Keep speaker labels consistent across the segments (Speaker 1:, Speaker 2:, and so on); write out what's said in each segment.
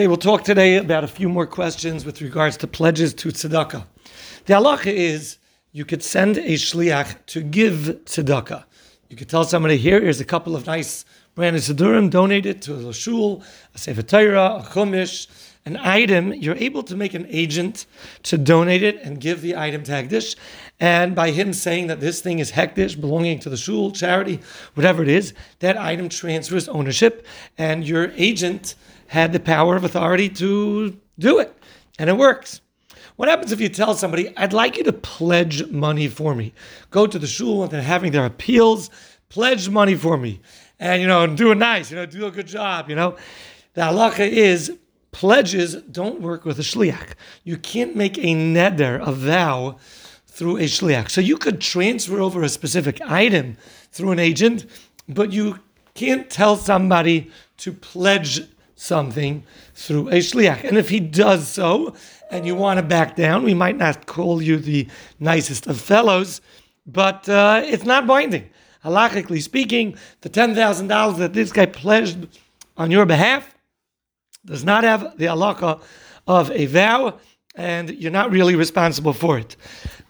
Speaker 1: Okay, we'll talk today about a few more questions with regards to pledges to tzedakah. The halacha is you could send a shliach to give tzedakah. You could tell somebody here, here's a couple of nice brand new donate it to a shul, a sefer Torah, a chumash, an item. You're able to make an agent to donate it and give the item to Hekdesh. And by him saying that this thing is Hekdesh, belonging to the shul, charity, whatever it is, that item transfers ownership, and your agent had the power of authority to do it. And it works. What happens if you tell somebody, I'd like you to pledge money for me? Go to the shul and they're having their appeals, pledge money for me. And, you know, do it nice, you know, do a good job, you know. The halacha is pledges don't work with a shliach. You can't make a neder, a vow, through a shliach. So you could transfer over a specific item through an agent, but you can't tell somebody to pledge something through a shliach. And if he does so, and you want to back down, we might not call you the nicest of fellows, but uh, it's not binding. Halachically speaking, the $10,000 that this guy pledged on your behalf does not have the halacha of a vow, and you're not really responsible for it.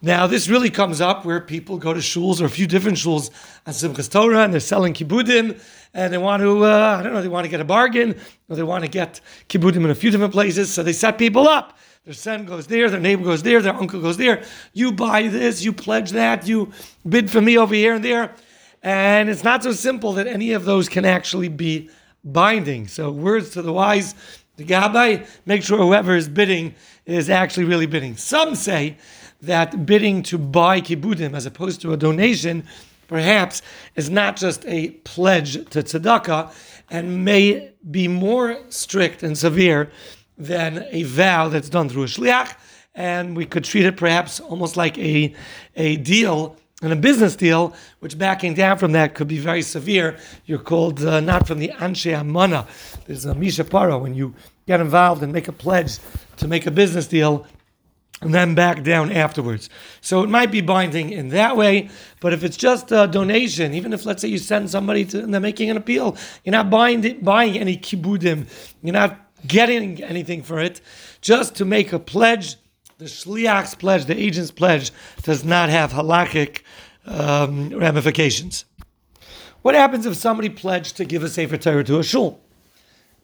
Speaker 1: Now, this really comes up where people go to shuls or a few different shuls on Simchas Torah, and they're selling kibbudim, and they want to, uh, I don't know, they want to get a bargain, or they want to get kibbudim in a few different places, so they set people up. Their son goes there, their neighbor goes there, their uncle goes there. You buy this, you pledge that, you bid for me over here and there. And it's not so simple that any of those can actually be binding. So, words to the wise, the Gabbai, make sure whoever is bidding is actually really bidding. Some say that bidding to buy kibbudim as opposed to a donation perhaps is not just a pledge to tzedakah and may be more strict and severe than a vow that's done through a shliach. And we could treat it perhaps almost like a, a deal and a business deal, which backing down from that could be very severe. You're called uh, not from the Anshe Amana. There's a Mi Shepara when you get involved and make a pledge to make a business deal and then back down afterwards. So it might be binding in that way, but if it's just a donation, even if let's say you send somebody to and they're making an appeal, you're not buying buying any kibbudim, you're not getting anything for it, just to make a pledge the shliach's pledge, the agent's pledge, does not have halachic um, ramifications. What happens if somebody pledged to give a Sefer Torah to a shul?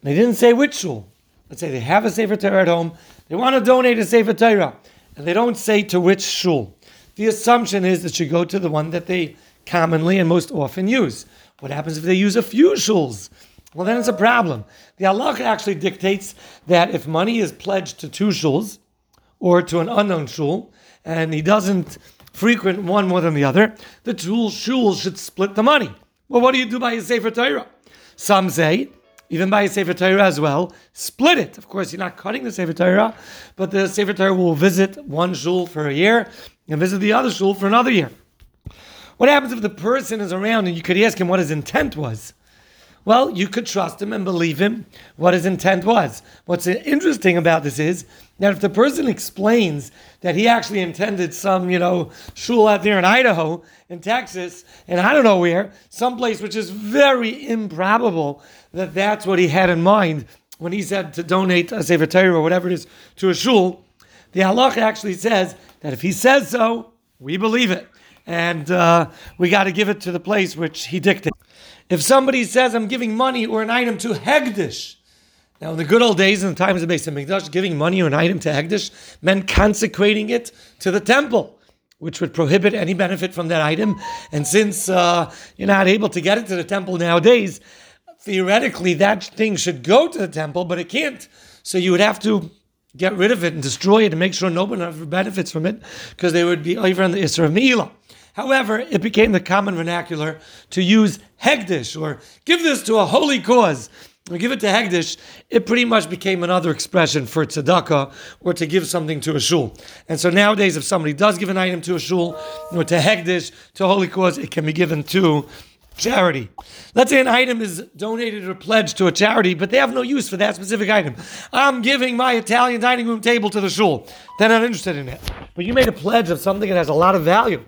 Speaker 1: They didn't say which shul. Let's say they have a Sefer Torah at home, they want to donate a Sefer Torah, and they don't say to which shul. The assumption is that you go to the one that they commonly and most often use. What happens if they use a few shuls? Well, then it's a problem. The halacha actually dictates that if money is pledged to two shuls, or to an unknown shul, and he doesn't frequent one more than the other, the two shuls should split the money. Well, what do you do by a Sefer Torah? Some say, even by a Sefer Torah as well, split it. Of course, you're not cutting the Sefer Torah, but the Sefer Torah will visit one shul for a year and visit the other shul for another year. What happens if the person is around and you could ask him what his intent was? Well, you could trust him and believe him what his intent was. What's interesting about this is that if the person explains that he actually intended some, you know, shul out there in Idaho, in Texas, and I don't know where, someplace which is very improbable that that's what he had in mind when he said to donate a Sefer Torah or whatever it is to a shul, the halacha actually says that if he says so, we believe it. And uh, we got to give it to the place which he dictated. If somebody says, I'm giving money or an item to Hekdesh, now in the good old days, in the times of Beis Hamikdash, giving money or an item to Hekdesh meant consecrating it to the temple, which would prohibit any benefit from that item. And since uh, you're not able to get it to the temple nowadays, theoretically that thing should go to the temple, but it can't. So you would have to get rid of it and destroy it and make sure nobody ever benefits from it, because they would be over on the issur of. However, it became the common vernacular to use Hekdesh or give this to a holy cause or give it to Hekdesh. It pretty much became another expression for tzedakah or to give something to a shul. And so nowadays, if somebody does give an item to a shul or to Hekdesh, to a holy cause, it can be given to charity. Let's say an item is donated or pledged to a charity, but they have no use for that specific item. I'm giving my Italian dining room table to the shul. They're not interested in it. But you made a pledge of something that has a lot of value.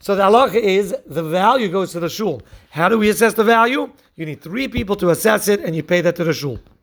Speaker 1: So the halacha is the value goes to the shul. How do we assess the value? You need three people to assess it, and you pay that to the shul.